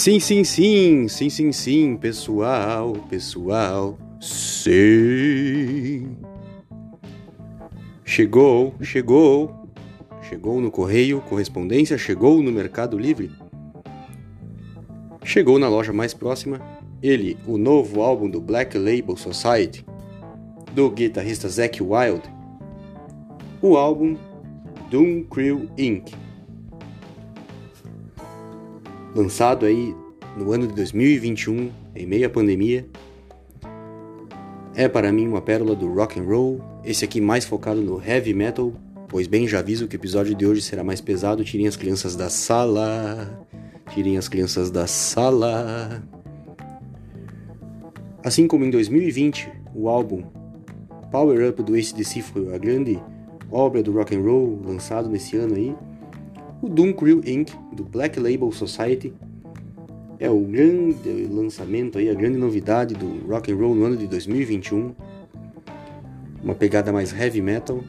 Sim, sim, sim, sim, sim, sim, pessoal, pessoal, sim. Chegou, chegou, chegou no correio, correspondência, chegou no Mercado Livre. Chegou na loja mais próxima, ele, o novo álbum do Black Label Society, do guitarrista Zack Wild, o álbum Doom Crew Inc lançado aí no ano de 2021, em meio à pandemia. É para mim uma pérola do rock and roll, esse aqui mais focado no heavy metal, pois bem já aviso que o episódio de hoje será mais pesado, tirem as crianças da sala. Tirem as crianças da sala. Assim como em 2020, o álbum Power Up do ACDC foi a grande obra do rock and roll lançado nesse ano aí. O Doom Crew Inc. do Black Label Society é o grande lançamento aí, a grande novidade do rock and roll no ano de 2021. Uma pegada mais heavy metal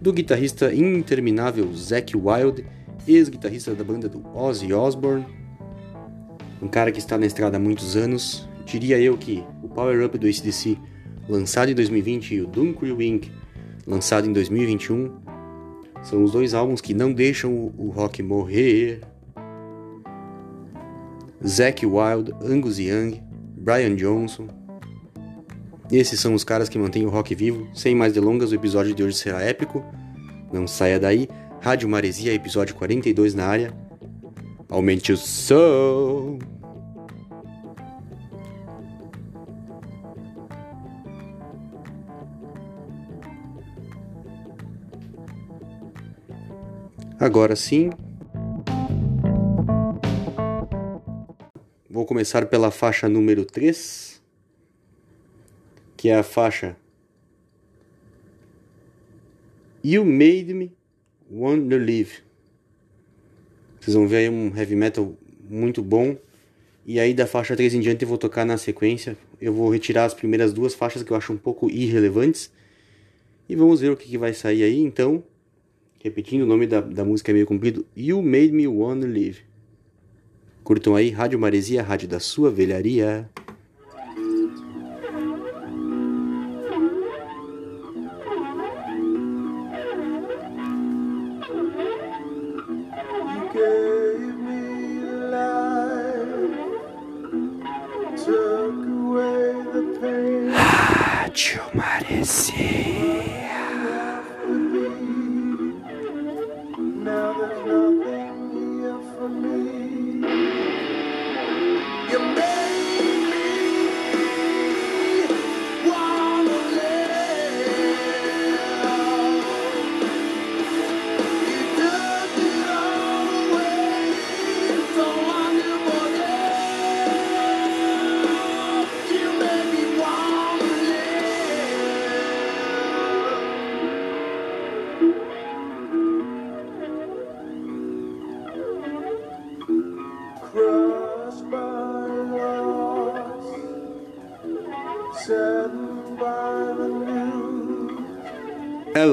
do guitarrista interminável Zack Wild, ex-guitarrista da banda do Ozzy Osbourne, um cara que está na estrada há muitos anos. Diria eu que o Power Up do ACDC, lançado em 2020, e o Doom Crew Inc., lançado em 2021, são os dois álbuns que não deixam o rock morrer. Zack Wild, Angus Young, Brian Johnson. Esses são os caras que mantêm o rock vivo. Sem mais delongas, o episódio de hoje será épico. Não saia daí. Rádio Maresia, episódio 42 na área. Aumente o som. Agora sim. Vou começar pela faixa número 3, que é a faixa You Made Me Want to Live. Vocês vão ver aí um heavy metal muito bom. E aí da faixa 3 em diante eu vou tocar na sequência. Eu vou retirar as primeiras duas faixas que eu acho um pouco irrelevantes. E vamos ver o que, que vai sair aí então. Repetindo, o nome da, da música é meio comprido. You Made Me Wanna Live. Curtam aí, Rádio Maresia, rádio da sua velharia.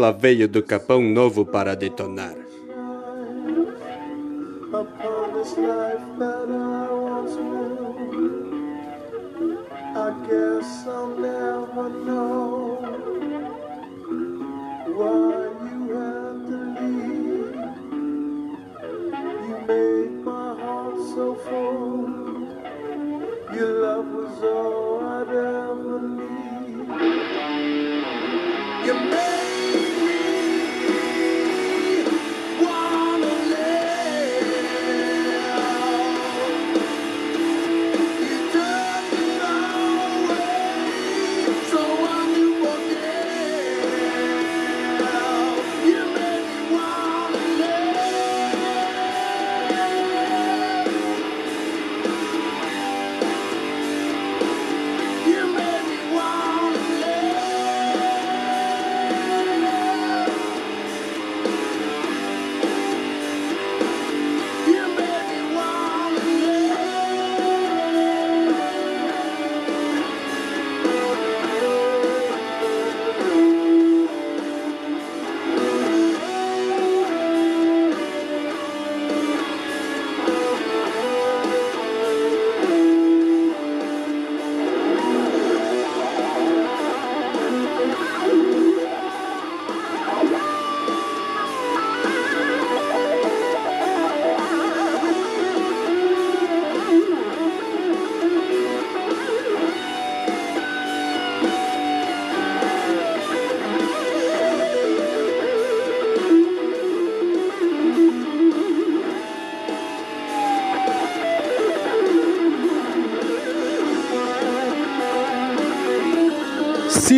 Ela veio do Capão Novo para detonar.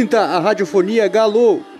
Sinta a radiofonia Galo.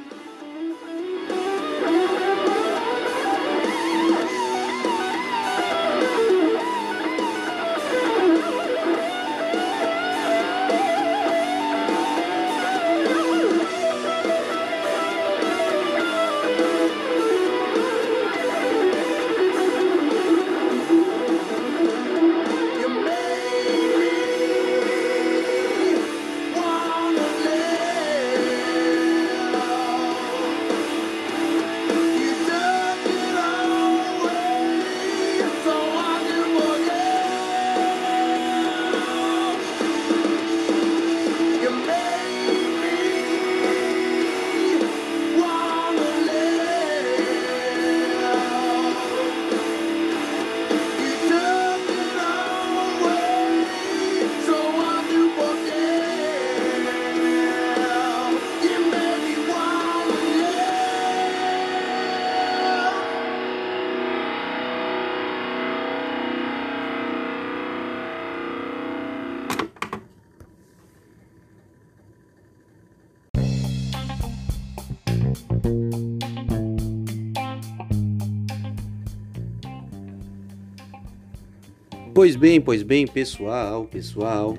Pois bem, pois bem, pessoal, pessoal.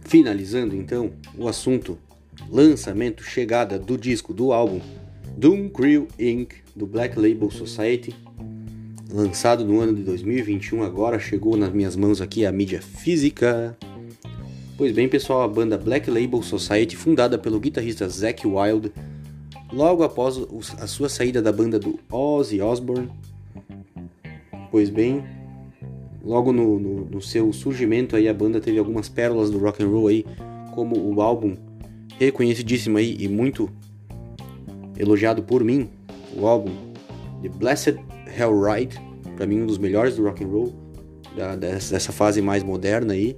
Finalizando então o assunto lançamento, chegada do disco do álbum Doom Crew Inc. do Black Label Society, lançado no ano de 2021, agora chegou nas minhas mãos aqui a mídia física. Pois bem, pessoal, a banda Black Label Society, fundada pelo guitarrista Zack Wild, logo após a sua saída da banda do Ozzy Osbourne. Pois bem, logo no, no, no, seu surgimento aí a banda teve algumas pérolas do rock and roll aí, como o álbum reconhecidíssimo aí e muito elogiado por mim, o álbum The Blessed Hell Ride, para mim um dos melhores do rock and roll da, dessa fase mais moderna aí.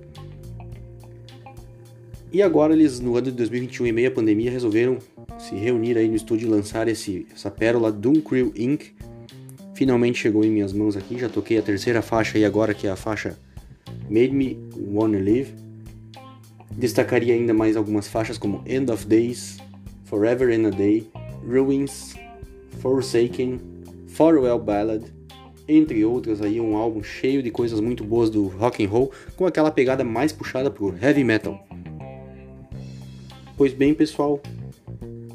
E agora eles no ano de 2021 em meio à pandemia resolveram se reunir aí no estúdio e lançar esse, essa pérola Doom Crew Inc finalmente chegou em minhas mãos aqui. Já toquei a terceira faixa e agora que é a faixa Made Me Wanna Live. Destacaria ainda mais algumas faixas como End of Days, Forever in a Day, Ruins, Forsaken, Farewell Ballad, entre outras aí um álbum cheio de coisas muito boas do rock and roll com aquela pegada mais puxada pro heavy metal. Pois bem, pessoal,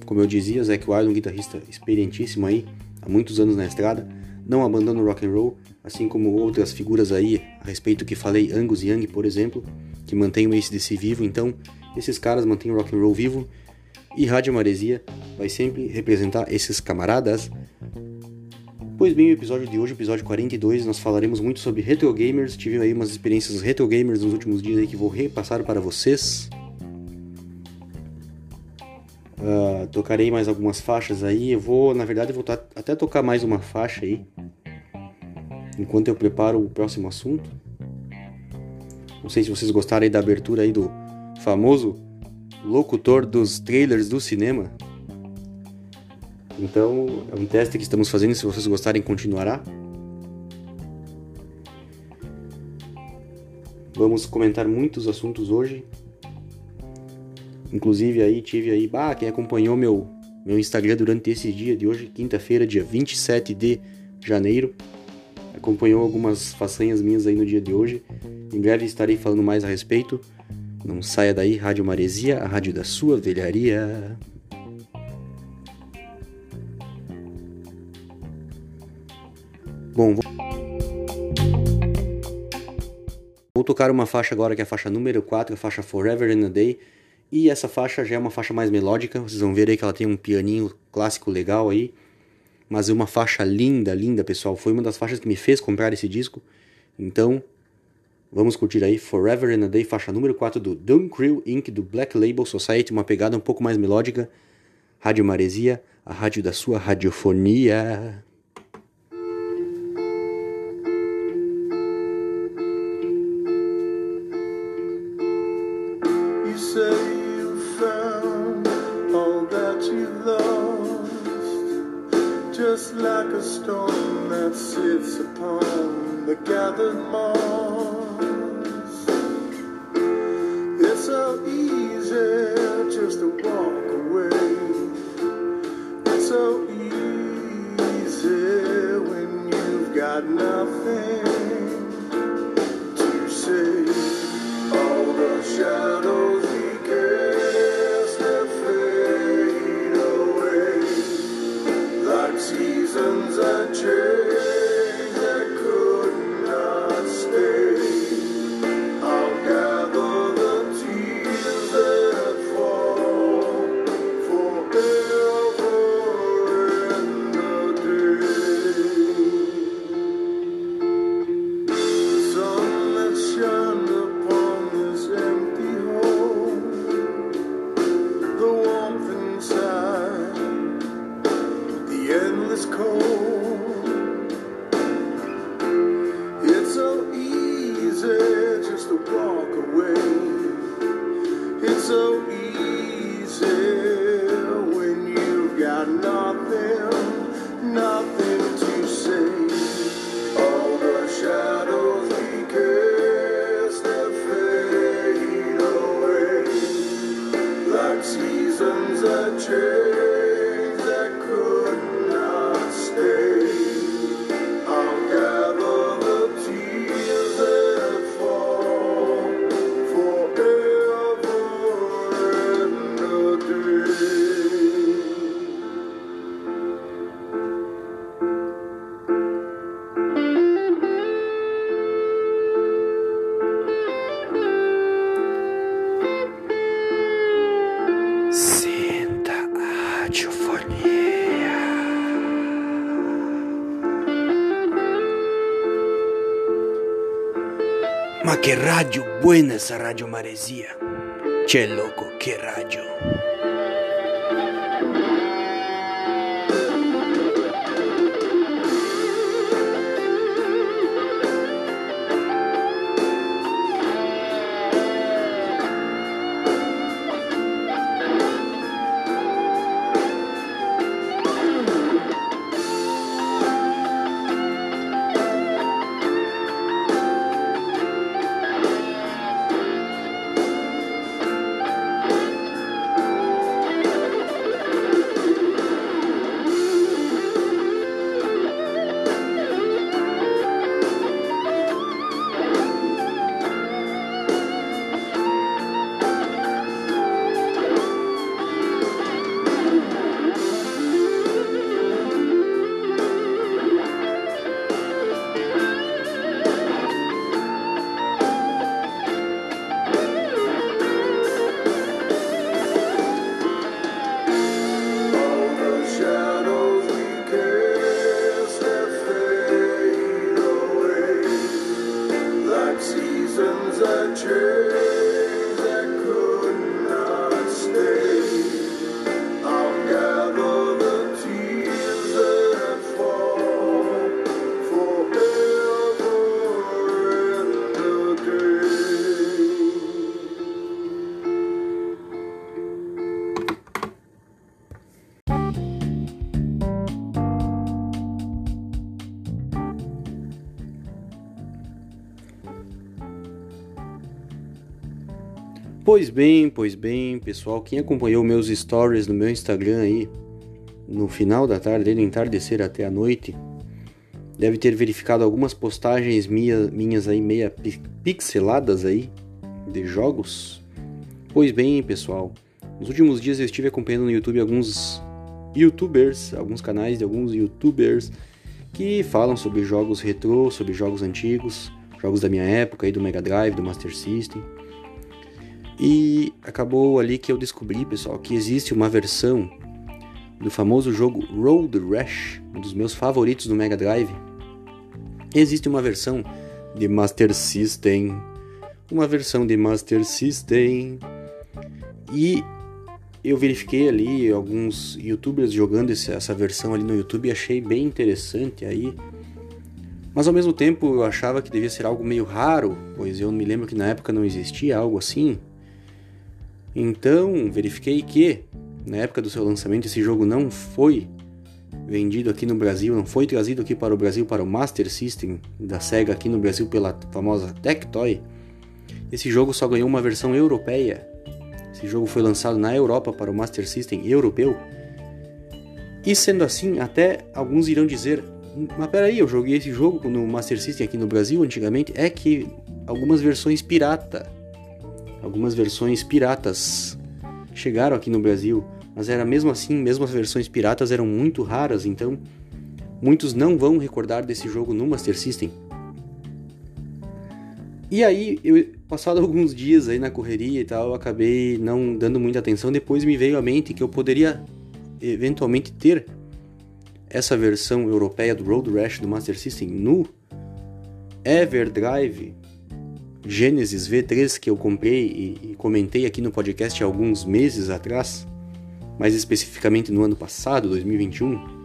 como eu dizia, Zack Wild, um guitarrista experientíssimo aí, há muitos anos na estrada, não abandona o rock and roll, assim como outras figuras aí a respeito que falei, Angus Young, por exemplo, que mantém o ACDC vivo, então esses caras mantêm o rock and roll vivo e Rádio Maresia vai sempre representar esses camaradas. Pois bem, o episódio de hoje, episódio 42, nós falaremos muito sobre retro gamers. Tive aí umas experiências retro gamers nos últimos dias aí que vou repassar para vocês. Uh, tocarei mais algumas faixas aí. Eu vou, na verdade, vou até tocar mais uma faixa aí. Enquanto eu preparo o próximo assunto. Não sei se vocês gostaram aí da abertura aí do famoso locutor dos trailers do cinema. Então, é um teste que estamos fazendo. Se vocês gostarem, continuará. Vamos comentar muitos assuntos hoje. Inclusive aí tive aí, bah, quem acompanhou meu meu Instagram durante esse dia de hoje, quinta-feira, dia 27 de janeiro, acompanhou algumas façanhas minhas aí no dia de hoje. Em breve estarei falando mais a respeito. Não saia daí, Rádio Maresia, a rádio da sua velharia. Bom, vou tocar uma faixa agora que é a faixa número 4, a faixa Forever in a Day e essa faixa já é uma faixa mais melódica, vocês vão ver aí que ela tem um pianinho clássico legal aí. Mas é uma faixa linda, linda, pessoal. Foi uma das faixas que me fez comprar esse disco. Então, vamos curtir aí Forever in a Day, faixa número 4 do Doom Crew Inc. do Black Label Society, uma pegada um pouco mais melódica. Rádio Maresia, a rádio da sua radiofonia. Qué rayo buena esa rayo maresía. Che loco, qué rayo. Pois bem, pois bem, pessoal, quem acompanhou meus stories no meu Instagram aí, no final da tarde, no entardecer até a noite, deve ter verificado algumas postagens minha, minhas aí, meia pi- pixeladas aí, de jogos. Pois bem, pessoal, nos últimos dias eu estive acompanhando no YouTube alguns youtubers, alguns canais de alguns youtubers que falam sobre jogos retrô, sobre jogos antigos, jogos da minha época aí, do Mega Drive, do Master System. E acabou ali que eu descobri, pessoal, que existe uma versão do famoso jogo Road Rash, um dos meus favoritos do Mega Drive. Existe uma versão de Master System, uma versão de Master System. E eu verifiquei ali alguns youtubers jogando essa versão ali no YouTube e achei bem interessante aí. Mas ao mesmo tempo eu achava que devia ser algo meio raro, pois eu me lembro que na época não existia algo assim. Então, verifiquei que na época do seu lançamento esse jogo não foi vendido aqui no Brasil, não foi trazido aqui para o Brasil para o Master System da Sega aqui no Brasil pela famosa Tectoy. Esse jogo só ganhou uma versão europeia, Esse jogo foi lançado na Europa para o Master System europeu. E sendo assim, até alguns irão dizer: Mas peraí, eu joguei esse jogo no Master System aqui no Brasil antigamente. É que algumas versões pirata, algumas versões piratas chegaram aqui no Brasil, mas era mesmo assim, mesmo as versões piratas eram muito raras, então muitos não vão recordar desse jogo no Master System. E aí, eu, passado alguns dias aí na correria e tal, acabei não dando muita atenção. Depois me veio à mente que eu poderia eventualmente ter essa versão europeia do Road Rash do Master System no Everdrive Genesis V3 que eu comprei e, e comentei aqui no podcast há alguns meses atrás, mais especificamente no ano passado, 2021.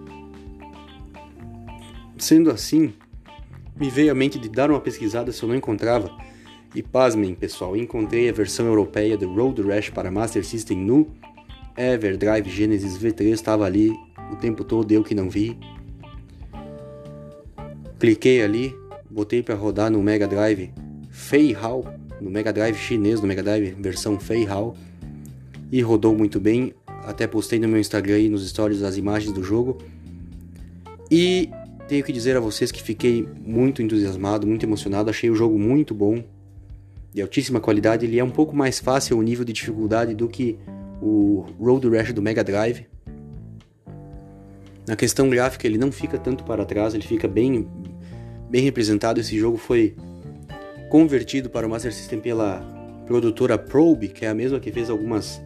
Sendo assim, me veio à mente de dar uma pesquisada se eu não encontrava. E pasmem, pessoal, encontrei a versão europeia do Road Rash para Master System no Everdrive Genesis V3, estava ali o tempo todo, eu que não vi. Cliquei ali, botei para rodar no Mega Drive Fei Hao, no Mega Drive chinês, no Mega Drive versão Fei Hao, e rodou muito bem. Até postei no meu Instagram e nos stories as imagens do jogo. E tenho que dizer a vocês que fiquei muito entusiasmado, muito emocionado, achei o jogo muito bom, de altíssima qualidade. Ele é um pouco mais fácil o nível de dificuldade do que o Road Rash do Mega Drive. Na questão gráfica, ele não fica tanto para trás, ele fica bem, bem representado. Esse jogo foi convertido para o Master System pela produtora Probe, que é a mesma que fez algumas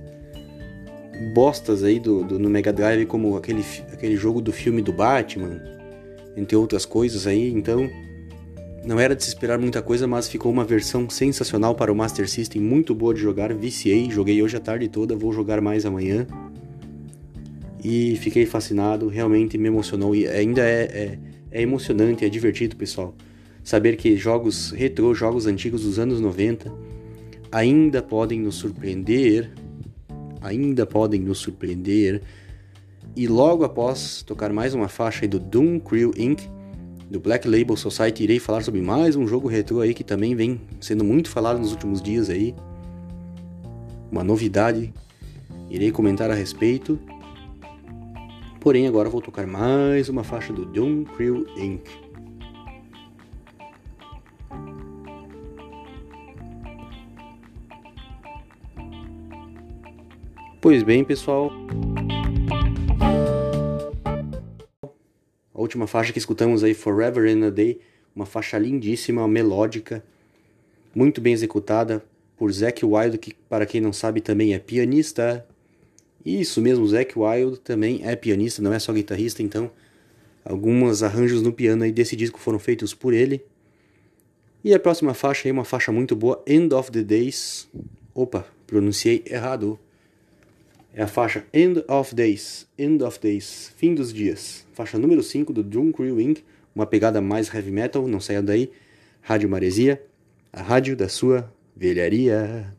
bostas aí do, do, no Mega Drive, como aquele, aquele jogo do filme do Batman, entre outras coisas aí, então não era de se esperar muita coisa, mas ficou uma versão sensacional para o Master System, muito boa de jogar, viciei, joguei hoje a tarde toda, vou jogar mais amanhã. E fiquei fascinado, realmente me emocionou e ainda é, é, é emocionante, é divertido, pessoal. Saber que jogos retrô, jogos antigos dos anos 90 ainda podem nos surpreender, ainda podem nos surpreender e logo após tocar mais uma faixa do Doom Crew Inc., do Black Label Society, irei falar sobre mais um jogo retrô aí que também vem sendo muito falado nos últimos dias aí. Uma novidade, irei comentar a respeito. Porém, agora vou tocar mais uma faixa do Doom Crew Inc. Pois bem, pessoal. última faixa que escutamos aí, Forever in a Day, uma faixa lindíssima, melódica, muito bem executada por Zack Wild, que para quem não sabe também é pianista. Isso mesmo, Zack Wild também é pianista, não é só guitarrista, então alguns arranjos no piano aí desse disco foram feitos por ele. E a próxima faixa aí, uma faixa muito boa, End of the Days. Opa, pronunciei errado é a faixa End of Days, End of Days, Fim dos Dias, faixa número 5 do Doom Crew Inc., uma pegada mais heavy metal, não saia daí, Rádio Maresia, a rádio da sua velharia.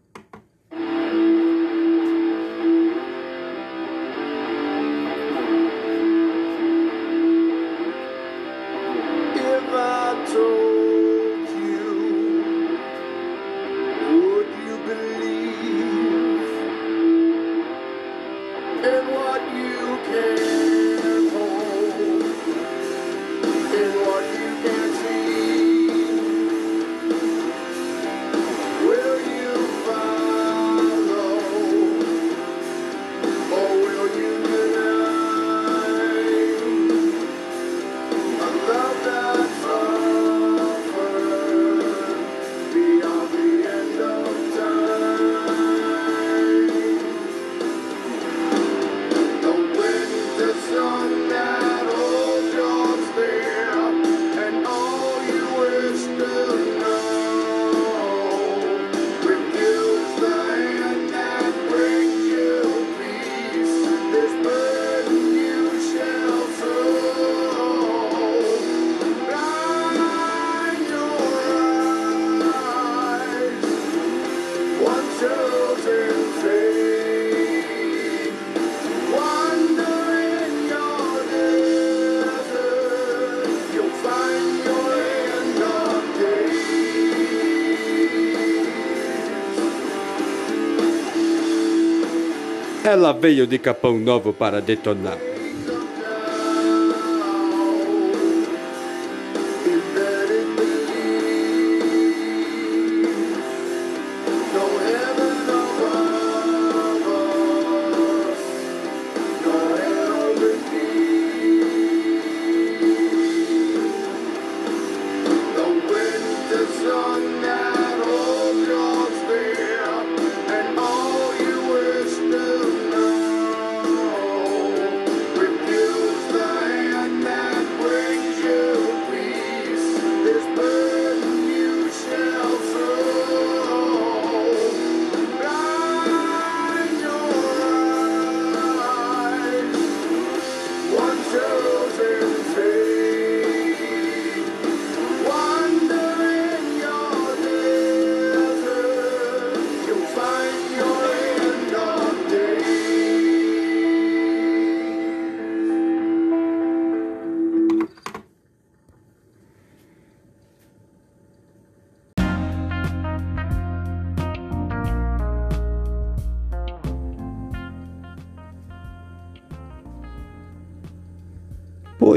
Ela veio de Capão Novo para detonar.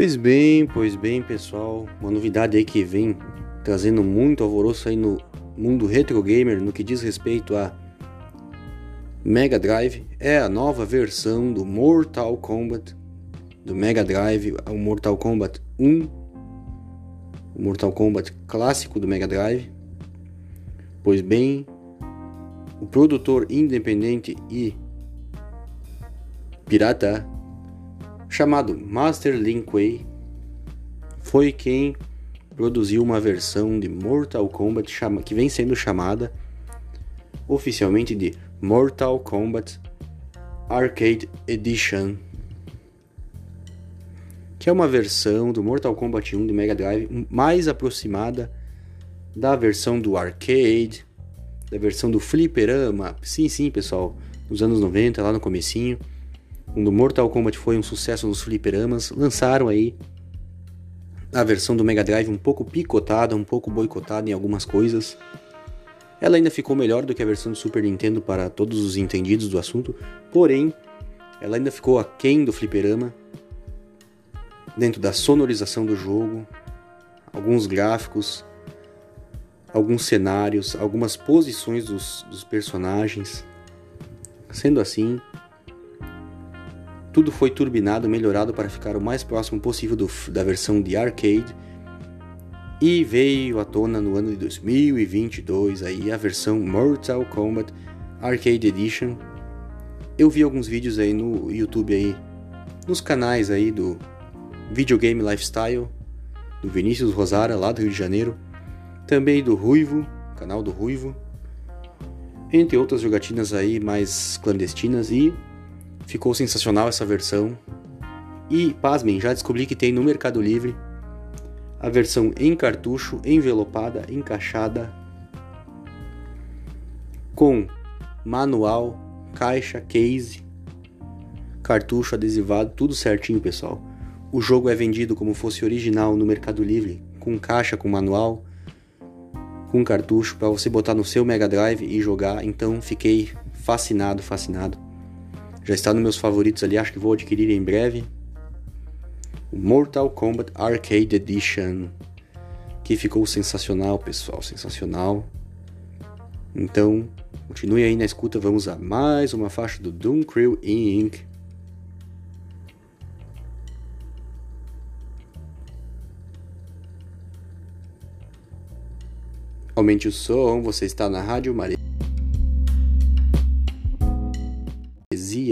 Pois bem, pois bem, pessoal. Uma novidade aí que vem trazendo muito alvoroço aí no mundo retro gamer no que diz respeito a Mega Drive é a nova versão do Mortal Kombat do Mega Drive, o Mortal Kombat 1, o Mortal Kombat clássico do Mega Drive. Pois bem, o produtor independente e pirata chamado Master Linkway, foi quem produziu uma versão de Mortal Kombat que vem sendo chamada oficialmente de Mortal Kombat Arcade Edition, que é uma versão do Mortal Kombat 1 de Mega Drive mais aproximada da versão do arcade, da versão do fliperama. Sim, sim, pessoal, nos anos 90, lá no comecinho quando Mortal Kombat foi um sucesso nos fliperamas, lançaram aí a versão do Mega Drive um pouco picotada, um pouco boicotada em algumas coisas. Ela ainda ficou melhor do que a versão do Super Nintendo para todos os entendidos do assunto, porém, ela ainda ficou aquém do fliperama, dentro da sonorização do jogo, alguns gráficos, alguns cenários, algumas posições dos, dos personagens. Sendo assim, tudo foi turbinado, melhorado para ficar o mais próximo possível do, da versão de arcade e veio à tona no ano de 2022 aí a versão Mortal Kombat Arcade Edition. Eu vi alguns vídeos aí no YouTube aí, nos canais aí do Videogame Lifestyle, do Vinícius Rosara lá do Rio de Janeiro, também do Ruivo, canal do Ruivo, entre outras jogatinas aí mais clandestinas e Ficou sensacional essa versão. E, pasmem, já descobri que tem no Mercado Livre a versão em cartucho, envelopada, encaixada, com manual, caixa, case, cartucho adesivado, tudo certinho, pessoal. O jogo é vendido como fosse original no Mercado Livre, com caixa, com manual, com cartucho para você botar no seu Mega Drive e jogar. Então fiquei fascinado, fascinado. Já está nos meus favoritos ali, acho que vou adquirir em breve. Mortal Kombat Arcade Edition. Que ficou sensacional, pessoal, sensacional. Então, continue aí na escuta, vamos a mais uma faixa do Doom Crew Inc. Aumente o som, você está na Rádio Maria.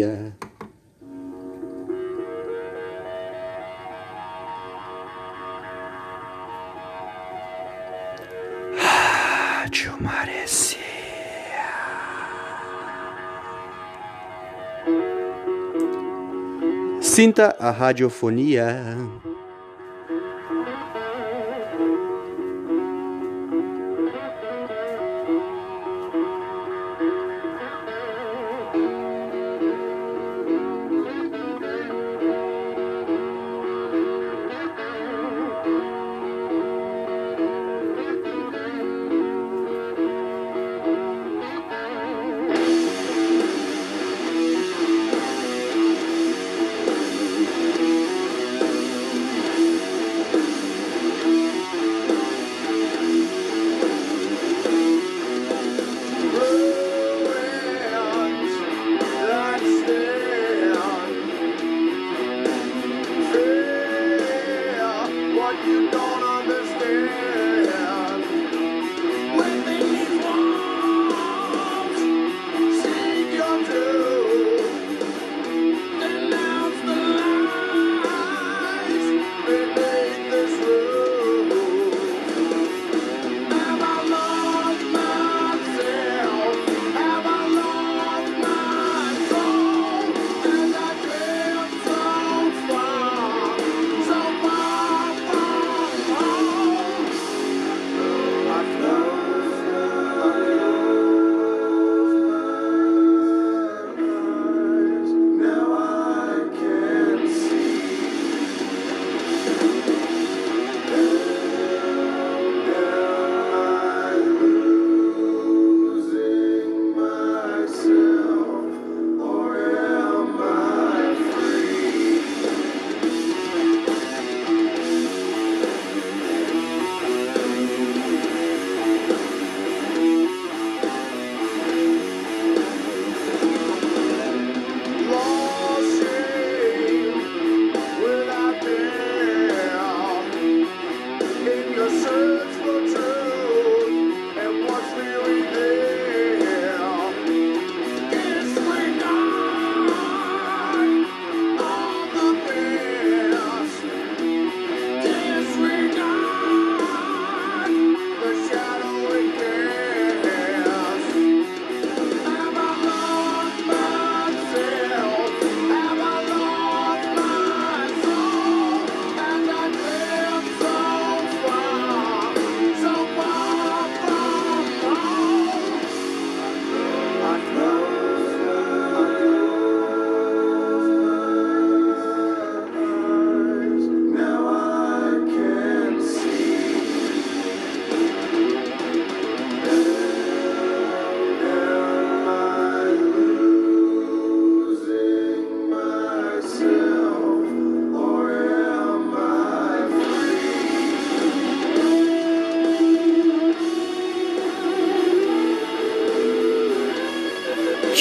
Dia. Rádio Maresia. Sinta a radiofonia.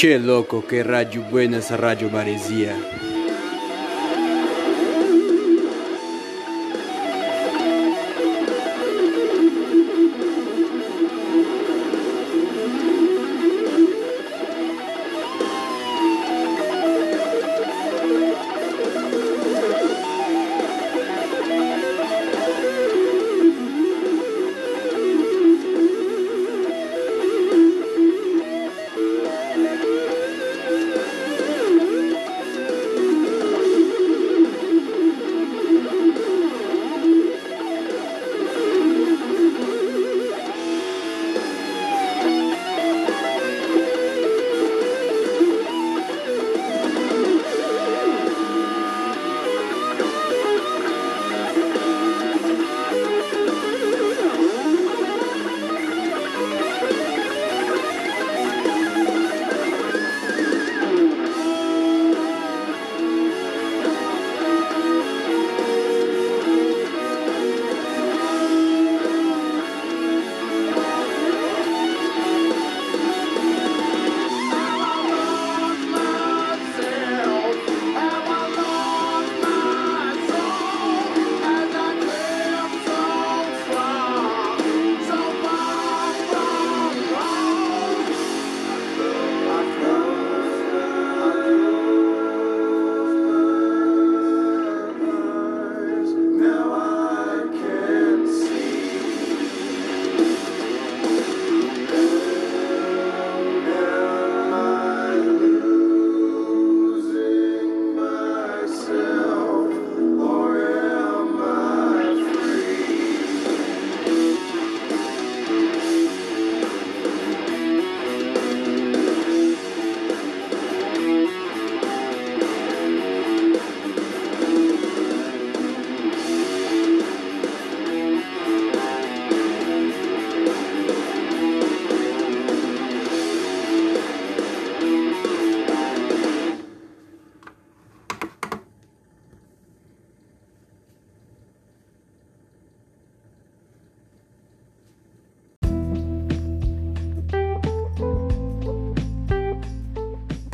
Che loco, que rádio buena essa rádio maresia.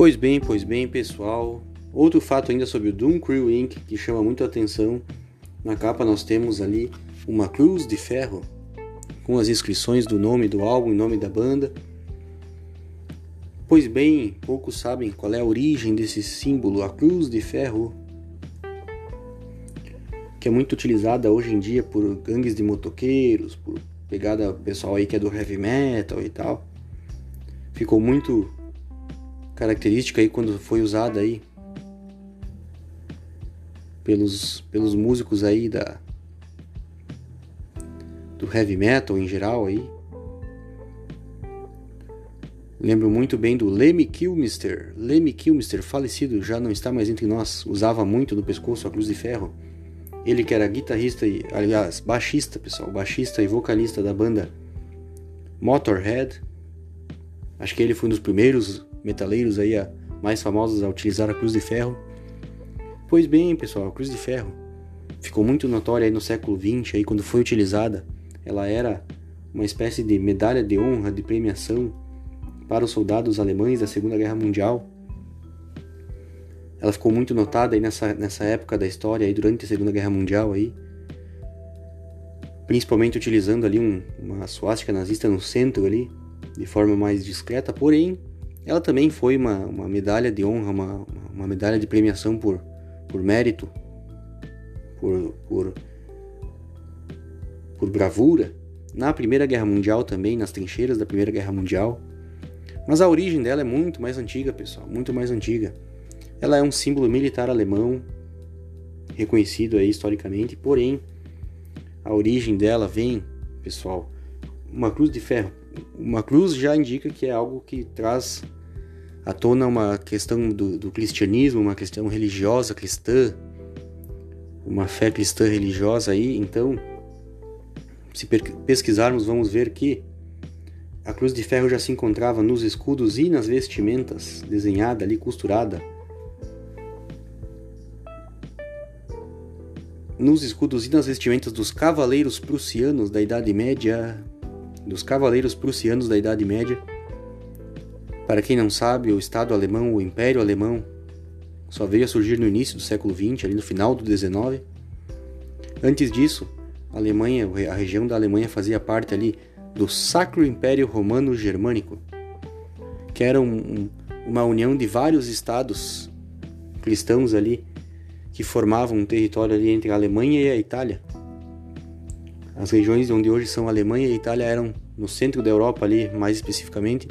Pois bem, pois bem, pessoal. Outro fato ainda sobre o Doom Crew Inc. que chama muito a atenção. Na capa nós temos ali uma cruz de ferro com as inscrições do nome do álbum e nome da banda. Pois bem, poucos sabem qual é a origem desse símbolo, a cruz de ferro, que é muito utilizada hoje em dia por gangues de motoqueiros, por pegada pessoal aí que é do heavy metal e tal. Ficou muito característica aí quando foi usada aí pelos, pelos músicos aí da do heavy metal em geral aí. Lembro muito bem do Lemmy Kilmister. Lemmy Kilmister, falecido, já não está mais entre nós. Usava muito no pescoço a cruz de ferro. Ele que era guitarrista e, aliás, baixista, pessoal, baixista e vocalista da banda Motorhead. Acho que ele foi um dos primeiros metaleiros aí a, mais famosos a utilizar a cruz de ferro. Pois bem, pessoal, a cruz de ferro ficou muito notória aí no século XX, aí quando foi utilizada. Ela era uma espécie de medalha de honra, de premiação para os soldados alemães da Segunda Guerra Mundial. Ela ficou muito notada aí nessa, nessa época da história, aí durante a Segunda Guerra Mundial aí, principalmente utilizando ali um, uma suástica nazista no centro ali, de forma mais discreta, porém ela também foi uma, uma medalha de honra, uma, uma medalha de premiação por, por mérito, por, por, por bravura, na Primeira Guerra Mundial também, nas trincheiras da Primeira Guerra Mundial. Mas a origem dela é muito mais antiga, pessoal, muito mais antiga. Ela é um símbolo militar alemão, reconhecido aí historicamente, porém, a origem dela vem, pessoal, uma cruz de ferro uma cruz já indica que é algo que traz à tona uma questão do, do cristianismo, uma questão religiosa cristã, uma fé cristã religiosa aí. Então, se pesquisarmos, vamos ver que a cruz de ferro já se encontrava nos escudos e nas vestimentas, desenhada ali, costurada. Nos escudos e nas vestimentas dos cavaleiros prussianos da Idade Média, dos cavaleiros prussianos da Idade Média, Para quem não sabe, o Estado alemão, o Império Alemão, só veio a surgir no início do século XX, ali no final do XIX. Antes disso, a Alemanha, a região da Alemanha fazia parte ali do Sacro Império Romano Germânico, que era um, um, uma união de vários estados cristãos ali que formavam um território ali entre a Alemanha e a Itália. As regiões onde hoje são Alemanha e Itália eram no centro da Europa ali, mais especificamente,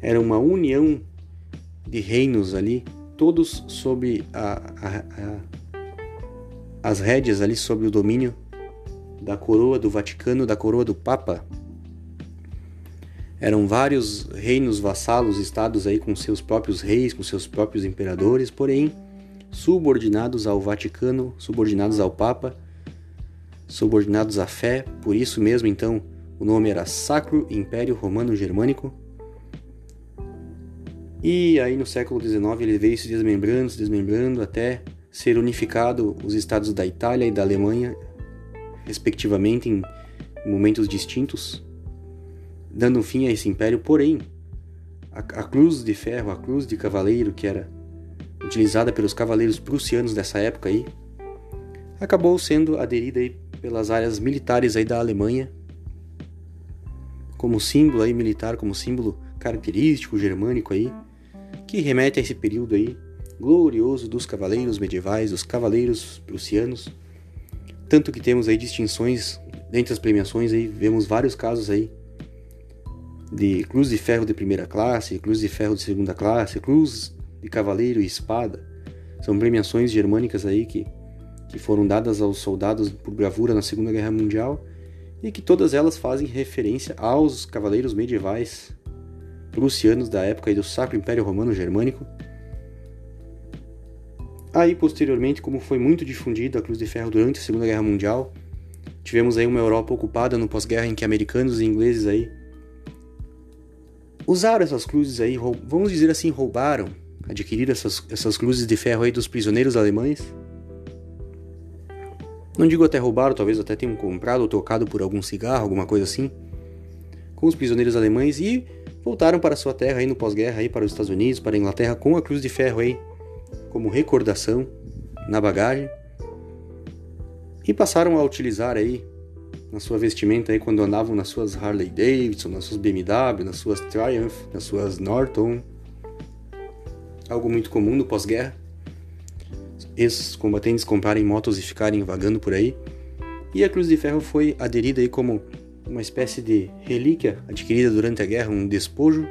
era uma união de reinos ali, todos sob a, a, a, as rédeas ali sob o domínio da coroa do Vaticano, da coroa do Papa. Eram vários reinos vassalos, estados aí com seus próprios reis, com seus próprios imperadores, porém subordinados ao Vaticano, subordinados ao Papa, subordinados à fé. Por isso mesmo, então, o nome era Sacro Império Romano Germânico. E aí no século XIX ele veio se desmembrando, se desmembrando até ser unificado os estados da Itália e da Alemanha, respectivamente, em momentos distintos, dando fim a esse império. Porém, a, a cruz de ferro, a cruz de cavaleiro que era utilizada pelos cavaleiros prussianos dessa época aí, acabou sendo aderida aí pelas áreas militares aí da Alemanha como símbolo aí militar, como símbolo característico germânico aí, que remete a esse período aí glorioso dos cavaleiros medievais, dos cavaleiros prussianos. Tanto que temos aí distinções dentre as premiações aí, vemos vários casos aí de cruz de ferro de primeira classe, cruz de ferro de segunda classe, cruz de cavaleiro e espada. São premiações germânicas aí que, que foram dadas aos soldados por bravura na Segunda Guerra Mundial e que todas elas fazem referência aos cavaleiros medievais prussianos da época do Sacro Império Romano Germânico. Aí, posteriormente, como foi muito difundida a Cruz de Ferro durante a Segunda Guerra Mundial, tivemos aí uma Europa ocupada no pós-guerra em que americanos e ingleses aí usaram essas cruzes aí, vamos dizer assim, roubaram, adquiriram essas, essas cruzes de ferro aí dos prisioneiros alemães não digo até roubaram, talvez até tenham comprado ou trocado por algum cigarro, alguma coisa assim, com os prisioneiros alemães e voltaram para sua terra aí no pós-guerra aí para os Estados Unidos, para a Inglaterra com a cruz de ferro aí como recordação na bagagem e passaram a utilizar aí na sua vestimenta aí quando andavam nas suas Harley Davidson, nas suas BMW, nas suas Triumph, nas suas Norton. Algo muito comum no pós-guerra ex-combatentes comprarem motos e ficarem vagando por aí. E a Cruz de Ferro foi aderida aí como uma espécie de relíquia adquirida durante a guerra, um despojo.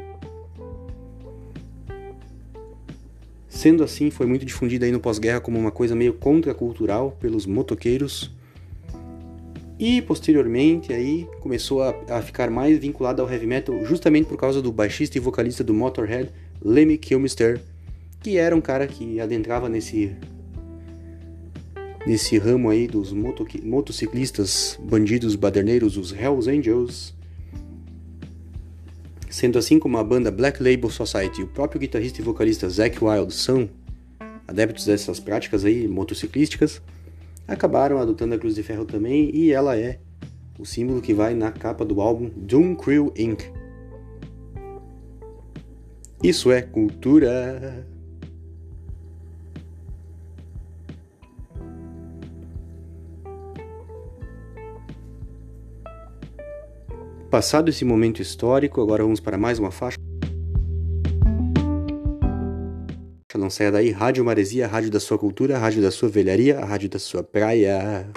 Sendo assim, foi muito difundida aí no pós-guerra como uma coisa meio contracultural pelos motoqueiros. E posteriormente aí começou a, a ficar mais vinculada ao heavy metal justamente por causa do baixista e vocalista do Motorhead, Lemmy Kilmister, que era um cara que adentrava nesse nesse ramo aí dos motociclistas bandidos baderneiros, os Hells Angels. Sendo assim como a banda Black Label Society e o próprio guitarrista e vocalista Zack Wild são adeptos dessas práticas aí motociclísticas, acabaram adotando a Cruz de Ferro também e ela é o símbolo que vai na capa do álbum Doom Crew Inc. Isso é cultura. Passado esse momento histórico, agora vamos para mais uma faixa. Não saia daí, Rádio Maresia, rádio da sua cultura, rádio da sua velharia, rádio da sua praia.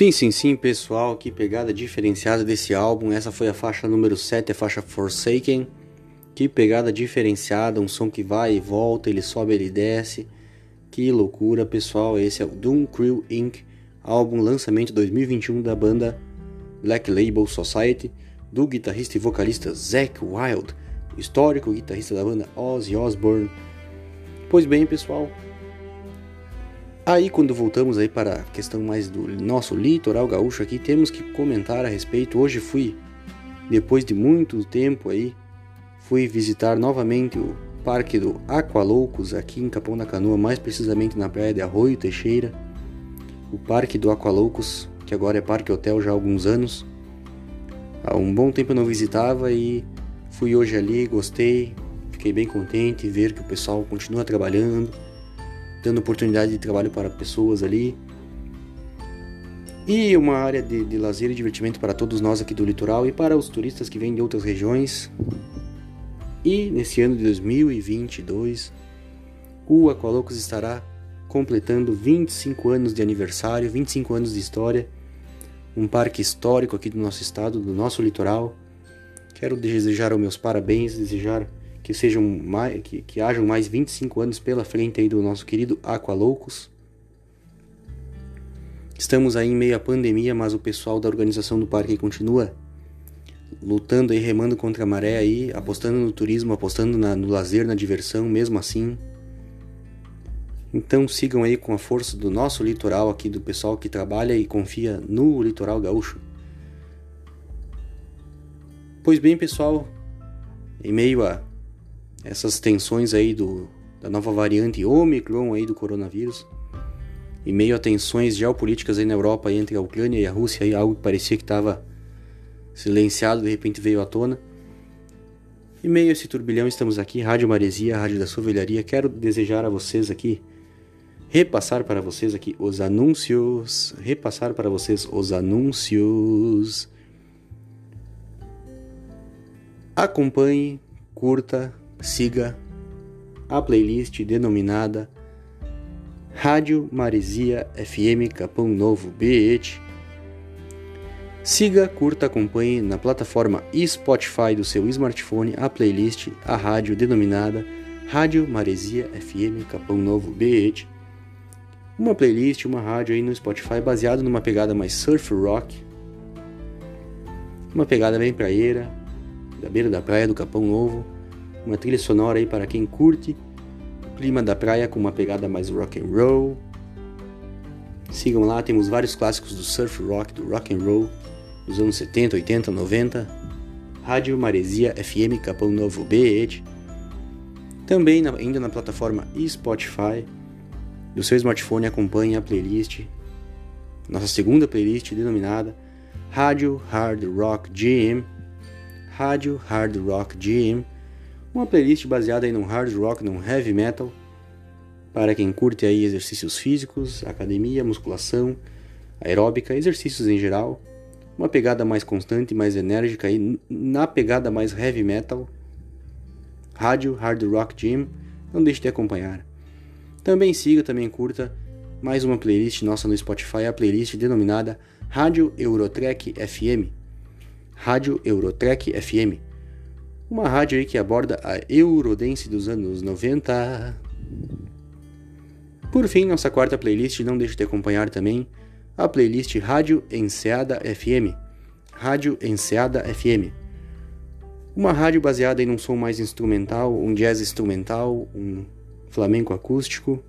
Sim, sim, sim, pessoal, que pegada diferenciada desse álbum. Essa foi a faixa número 7, a faixa Forsaken. Que pegada diferenciada, um som que vai e volta, ele sobe, ele desce. Que loucura, pessoal. Esse é o Doom Crew Inc., álbum lançamento 2021 da banda Black Label Society, do guitarrista e vocalista Zack Wild, histórico guitarrista da banda Ozzy Osbourne. Pois bem, pessoal, Aí quando voltamos aí para a questão mais do nosso litoral gaúcho aqui, temos que comentar a respeito. Hoje fui, depois de muito tempo aí, fui visitar novamente o Parque do Aqualoucos aqui em Capão da Canoa, mais precisamente na praia de Arroio Teixeira. O Parque do Aqualoucos, que agora é Parque Hotel já há alguns anos. Há um bom tempo eu não visitava e fui hoje ali, gostei, fiquei bem contente ver que o pessoal continua trabalhando dando oportunidade de trabalho para pessoas ali. E uma área de, de lazer e divertimento para todos nós aqui do litoral e para os turistas que vêm de outras regiões. E nesse ano de 2022, o Aqualocos estará completando 25 anos de aniversário, 25 anos de história, um parque histórico aqui do nosso estado, do nosso litoral. Quero desejar os meus parabéns, desejar que sejam mais, que, que hajam mais 25 anos pela frente aí do nosso querido Aqualoucos. Estamos aí em meio à pandemia, mas o pessoal da organização do parque continua lutando e remando contra a maré aí, apostando no turismo, apostando na, no lazer, na diversão, mesmo assim. Então sigam aí com a força do nosso litoral aqui, do pessoal que trabalha e confia no litoral gaúcho. Pois bem, pessoal, em meio a essas tensões aí do, da nova variante Omicron aí do coronavírus, e meio a tensões geopolíticas aí na Europa entre a Ucrânia e a Rússia, aí, algo que parecia que estava silenciado, de repente veio à tona. E meio a esse turbilhão estamos aqui, Rádio Maresia, Rádio da Sovelharia. Quero desejar a vocês aqui, repassar para vocês aqui os anúncios, repassar para vocês os anúncios. Acompanhe, curta, siga a playlist denominada Rádio Maresia FM Capão Novo BET. Siga, curta, acompanhe na plataforma Spotify do seu smartphone a playlist, a rádio denominada Rádio Maresia FM Capão Novo BET. Uma playlist, uma rádio aí no Spotify baseado numa pegada mais surf rock, uma pegada bem praieira, da beira da praia do Capão Novo uma trilha sonora aí para quem curte o clima da praia com uma pegada mais rock and roll. Sigam lá, temos vários clássicos do surf rock, do rock and roll dos anos 70, 80, 90. Rádio Maresia FM Capão Novo BET. Também na, ainda na plataforma Spotify. Do seu smartphone acompanhe a playlist, nossa segunda playlist denominada Rádio Hard Rock GM. Rádio Hard Rock GM uma playlist baseada em um hard rock, num heavy metal, para quem curte aí exercícios físicos, academia, musculação, aeróbica, exercícios em geral, uma pegada mais constante, mais enérgica aí na pegada mais heavy metal, rádio Hard Rock Gym, não deixe de acompanhar. Também siga, também curta mais uma playlist nossa no Spotify, a playlist denominada Rádio Eurotrek FM. Rádio Eurotrek FM uma rádio aí que aborda a Eurodance dos anos 90. Por fim, nossa quarta playlist, não deixe de acompanhar também a playlist Rádio Enseada FM. Rádio Enseada FM. Uma rádio baseada em um som mais instrumental, um jazz instrumental, um flamenco acústico,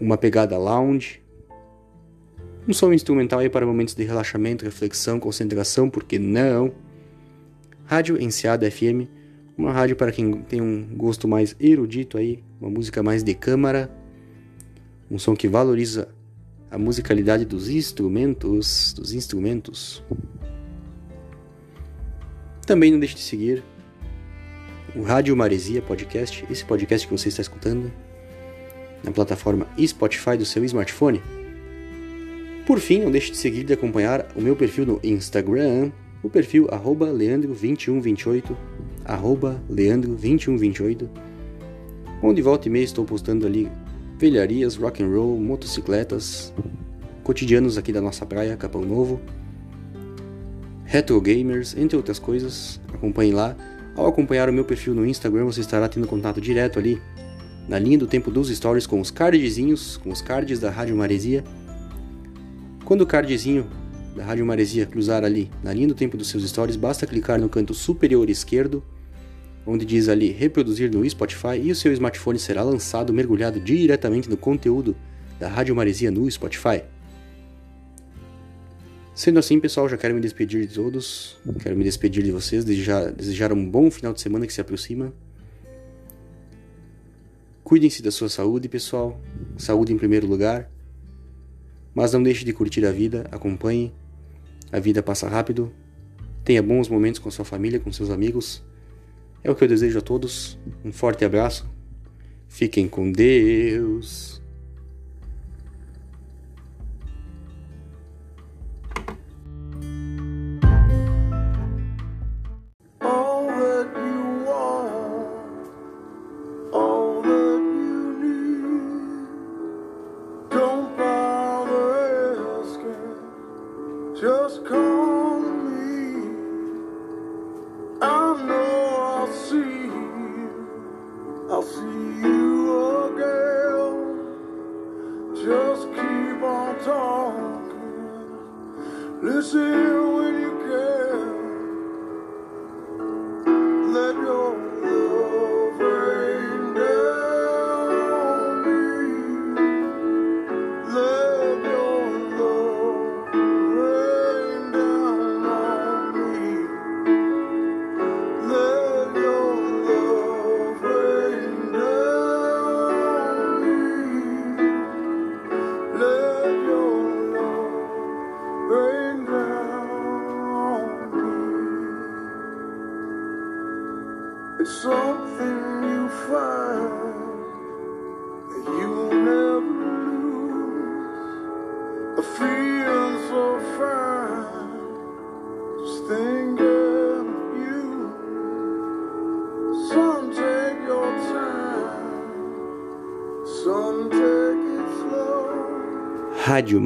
uma pegada lounge, um som instrumental aí para momentos de relaxamento, reflexão, concentração, porque não? Rádio Enseada FM, uma rádio para quem tem um gosto mais erudito aí, uma música mais de câmara, um som que valoriza a musicalidade dos instrumentos, dos instrumentos. Também não deixe de seguir o Rádio Maresia Podcast, esse podcast que você está escutando na plataforma Spotify do seu smartphone. Por fim, não deixe de seguir e de acompanhar o meu perfil no Instagram, o perfil leandro2128, leandro2128, onde volta e meia estou postando ali velharias, rock and roll, motocicletas, cotidianos aqui da nossa praia, Capão Novo. Retro Gamers, entre outras coisas. Acompanhe lá. Ao acompanhar o meu perfil no Instagram, você estará tendo contato direto ali na linha do tempo dos stories com os cardzinhos, com os cards da Rádio Maresia. Quando o cardzinho da Rádio Maresia cruzar ali na linha do tempo dos seus stories, basta clicar no canto superior esquerdo, onde diz ali reproduzir no Spotify e o seu smartphone será lançado mergulhado diretamente no conteúdo da Rádio Maresia no Spotify. Sendo assim, pessoal, já quero me despedir de todos, quero me despedir de vocês, desejar, desejar um bom final de semana que se aproxima. Cuidem-se da sua saúde, pessoal, saúde em primeiro lugar. Mas não deixe de curtir a vida, acompanhe. A vida passa rápido. Tenha bons momentos com sua família, com seus amigos. É o que eu desejo a todos. Um forte abraço. Fiquem com Deus.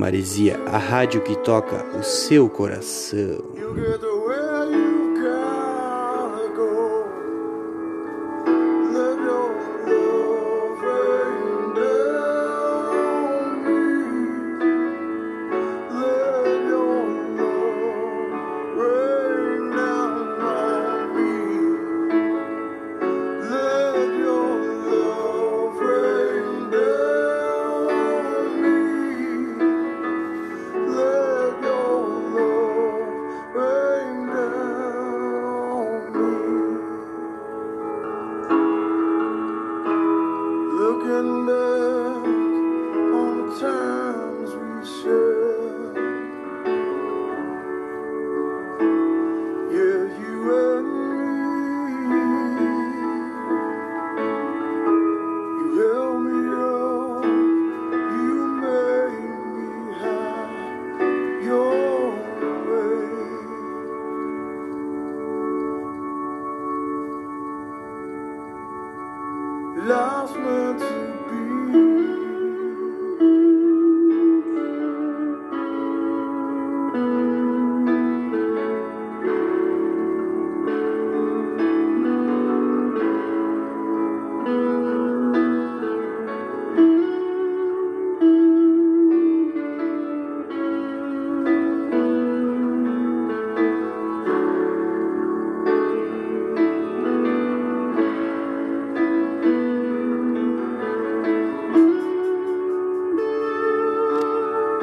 Maresia, a rádio que toca o seu coração.